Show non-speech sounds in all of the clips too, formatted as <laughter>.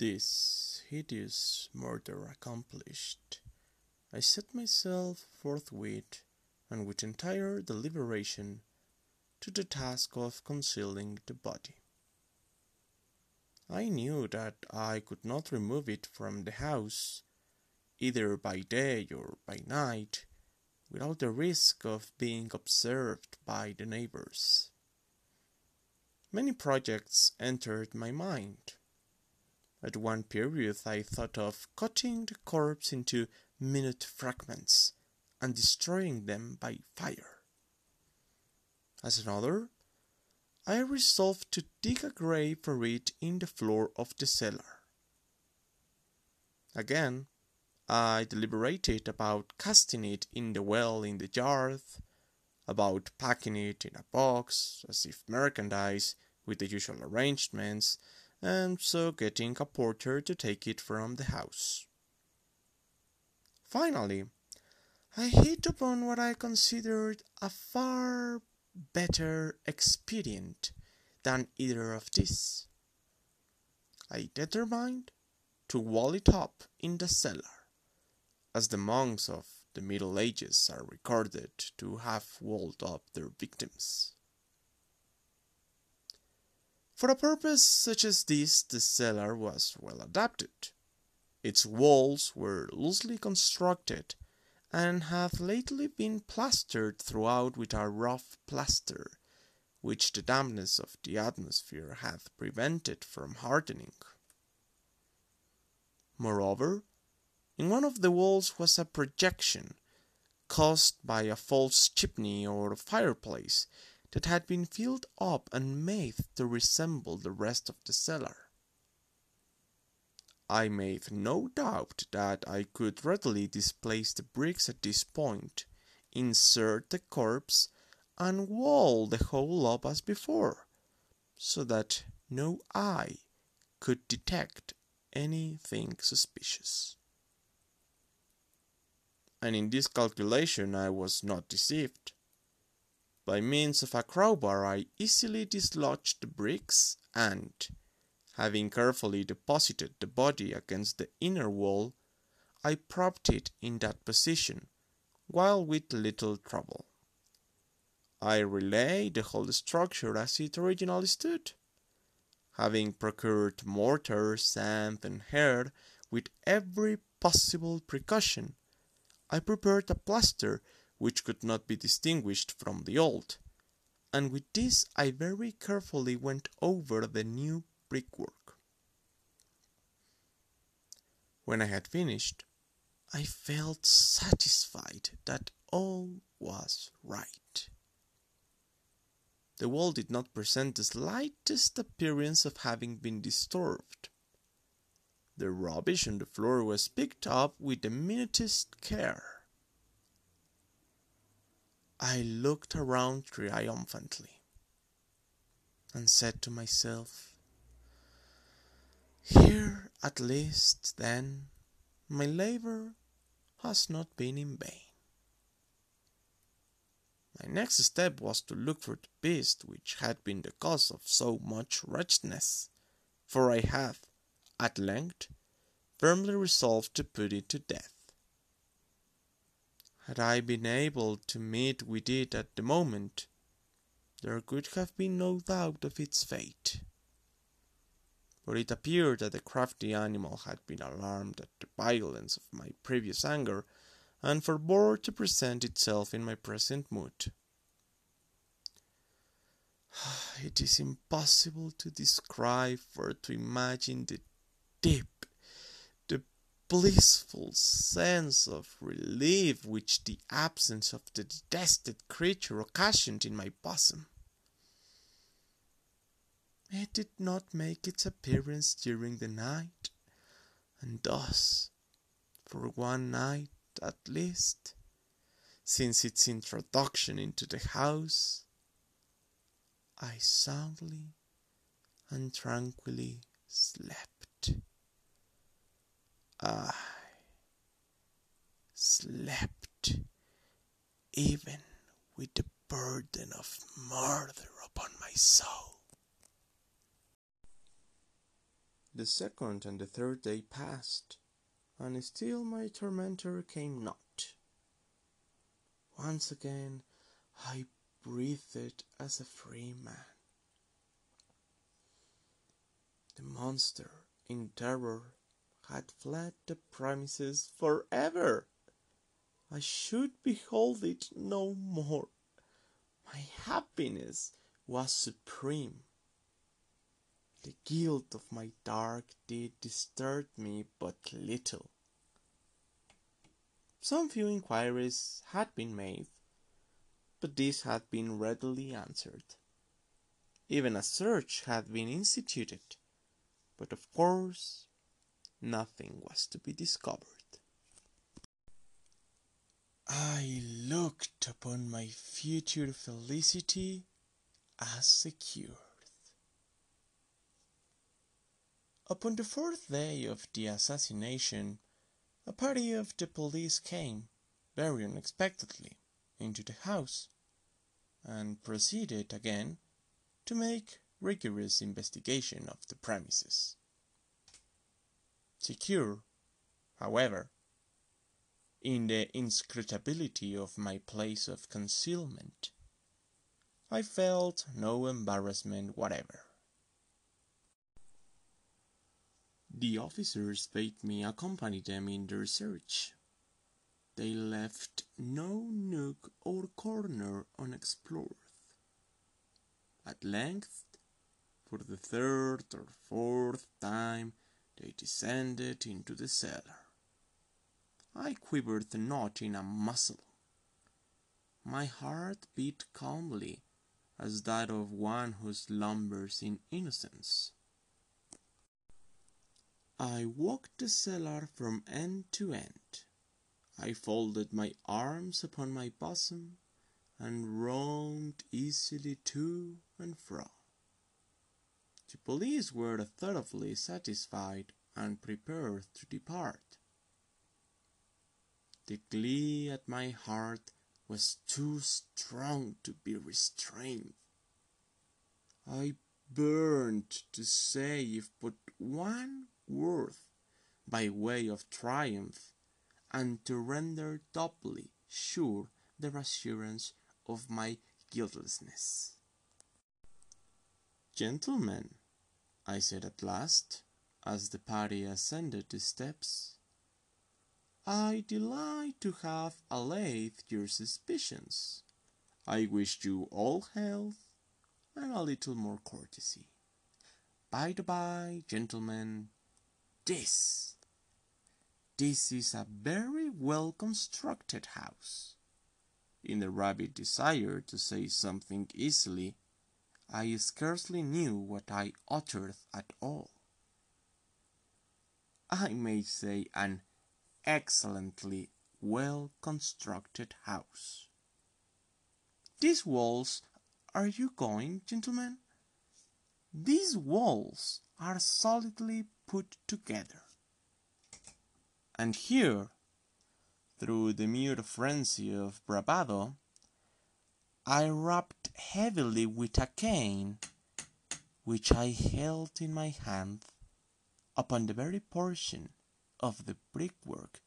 This hideous murder accomplished, I set myself forthwith and with entire deliberation to the task of concealing the body. I knew that I could not remove it from the house, either by day or by night, without the risk of being observed by the neighbors. Many projects entered my mind. At one period I thought of cutting the corpse into minute fragments and destroying them by fire. As another, I resolved to dig a grave for it in the floor of the cellar. Again, I deliberated about casting it in the well in the yard, about packing it in a box, as if merchandise, with the usual arrangements, and so getting a porter to take it from the house. Finally, I hit upon what I considered a far better expedient than either of these. I determined to wall it up in the cellar as the monks of the Middle Ages are recorded to have walled up their victims. For a purpose such as this, the cellar was well adapted. Its walls were loosely constructed and have lately been plastered throughout with a rough plaster, which the dampness of the atmosphere hath prevented from hardening. Moreover, in one of the walls was a projection caused by a false chimney or fireplace that had been filled up and made to resemble the rest of the cellar. I made no doubt that I could readily displace the bricks at this point, insert the corpse, and wall the whole up as before, so that no eye could detect anything suspicious and in this calculation I was not deceived. By means of a crowbar I easily dislodged the bricks and, having carefully deposited the body against the inner wall, I propped it in that position, while with little trouble. I relayed the whole structure as it originally stood, having procured mortar, sand, and hair with every possible precaution I prepared a plaster which could not be distinguished from the old, and with this I very carefully went over the new brickwork. When I had finished, I felt satisfied that all was right. The wall did not present the slightest appearance of having been disturbed. The rubbish on the floor was picked up with the minutest care. I looked around triumphantly and said to myself, Here at least, then, my labor has not been in vain. My next step was to look for the beast which had been the cause of so much wretchedness, for I had, at length, firmly resolved to put it to death. Had I been able to meet with it at the moment, there could have been no doubt of its fate. But it appeared that the crafty animal had been alarmed at the violence of my previous anger, and forbore to present itself in my present mood. <sighs> It is impossible to describe or to imagine the deep, blissful sense of relief which the absence of the detested creature occasioned in my bosom. It did not make its appearance during the night, and thus, for one night at least, since its introduction into the house, I soundly and tranquilly slept. I slept even with the burden of murder upon my soul. The second and the third day passed, and still my tormentor came not. Once again I breathed as a free man. The monster, in terror, had fled the premises for ever. I should behold it no more. My happiness was supreme. The guilt of my dark deed disturbed me but little. Some few inquiries had been made, but these had been readily answered. Even a search had been instituted, but of course nothing was to be discovered. I looked upon my future felicity as secured. Upon the fourth day of the assassination, a party of the police came, very unexpectedly, into the house, and proceeded again to make rigorous investigation of the premises. Secure, however, in the inscrutability of my place of concealment, I felt no embarrassment whatever. The officers bade me accompany them in their search. They left no nook or corner unexplored. At length, for the third or fourth time, they descended into the cellar. I quivered not in a muscle. My heart beat calmly as that of one who slumbers in innocence. I walked the cellar from end to end. I folded my arms upon my bosom and roamed easily to and fro. Police were thoroughly satisfied and prepared to depart. The glee at my heart was too strong to be restrained. I burned to say if but one worth by way of triumph, and to render doubly sure the assurance of my guiltlessness. Gentlemen, I said at last, as the party ascended the steps, I delight to have allayed your suspicions. I wish you all health and a little more courtesy. By the by, gentlemen, this. This is a very well constructed house. In the rabid desire to say something easily, I scarcely knew what I uttered at all. I may say an excellently well constructed house. These walls, are you going, gentlemen? These walls are solidly put together. And here, through the mere frenzy of bravado, I rapped heavily with a cane which I held in my hand upon the very portion of the brickwork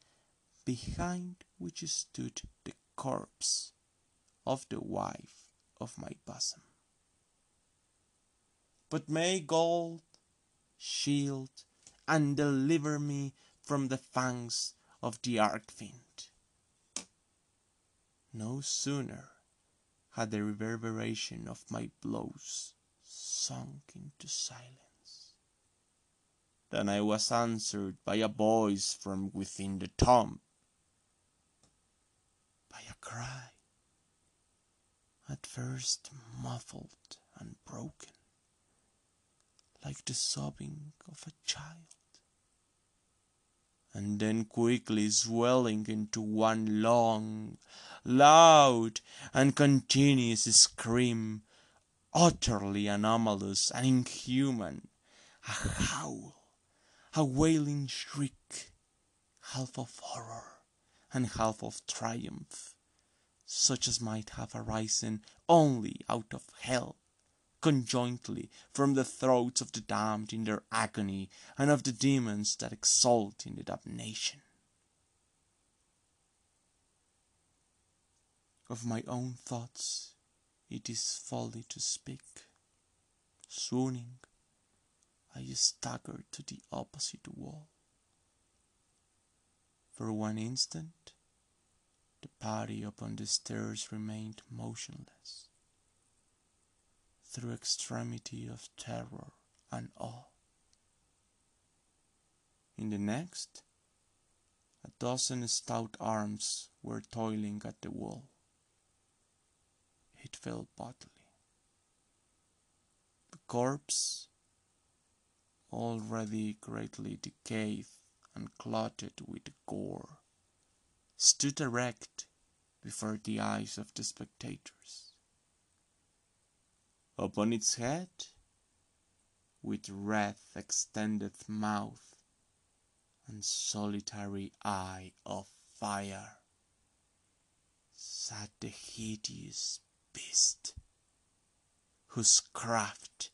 behind which stood the corpse of the wife of my bosom. But may God shield and deliver me from the fangs of the arch-fiend. No sooner had the reverberation of my blows sunk into silence. Then I was answered by a voice from within the tomb, by a cry, at first muffled and broken, like the sobbing of a child and then quickly swelling into one long, loud, and continuous scream, utterly anomalous and inhuman, a howl, a wailing shriek, half of horror and half of triumph, such as might have arisen only out of hell, conjointly from the throats of the damned in their agony and of the demons that exult in the damnation. Of my own thoughts it is folly to speak. Swooning, I staggered to the opposite wall. For one instant, the party upon the stairs remained motionless, through extremity of terror and awe. In the next, a dozen stout arms were toiling at the wall. It fell bodily. The corpse, already greatly decayed and clotted with gore, stood erect before the eyes of the spectators. Upon its head, with wrath extended mouth and solitary eye of fire, sat the hideous beast whose craft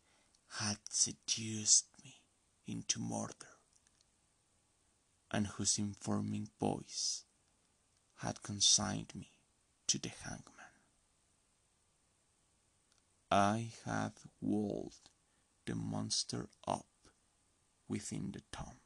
had seduced me into murder and whose informing voice had consigned me to the hangman. I had walled the monster up within the tomb.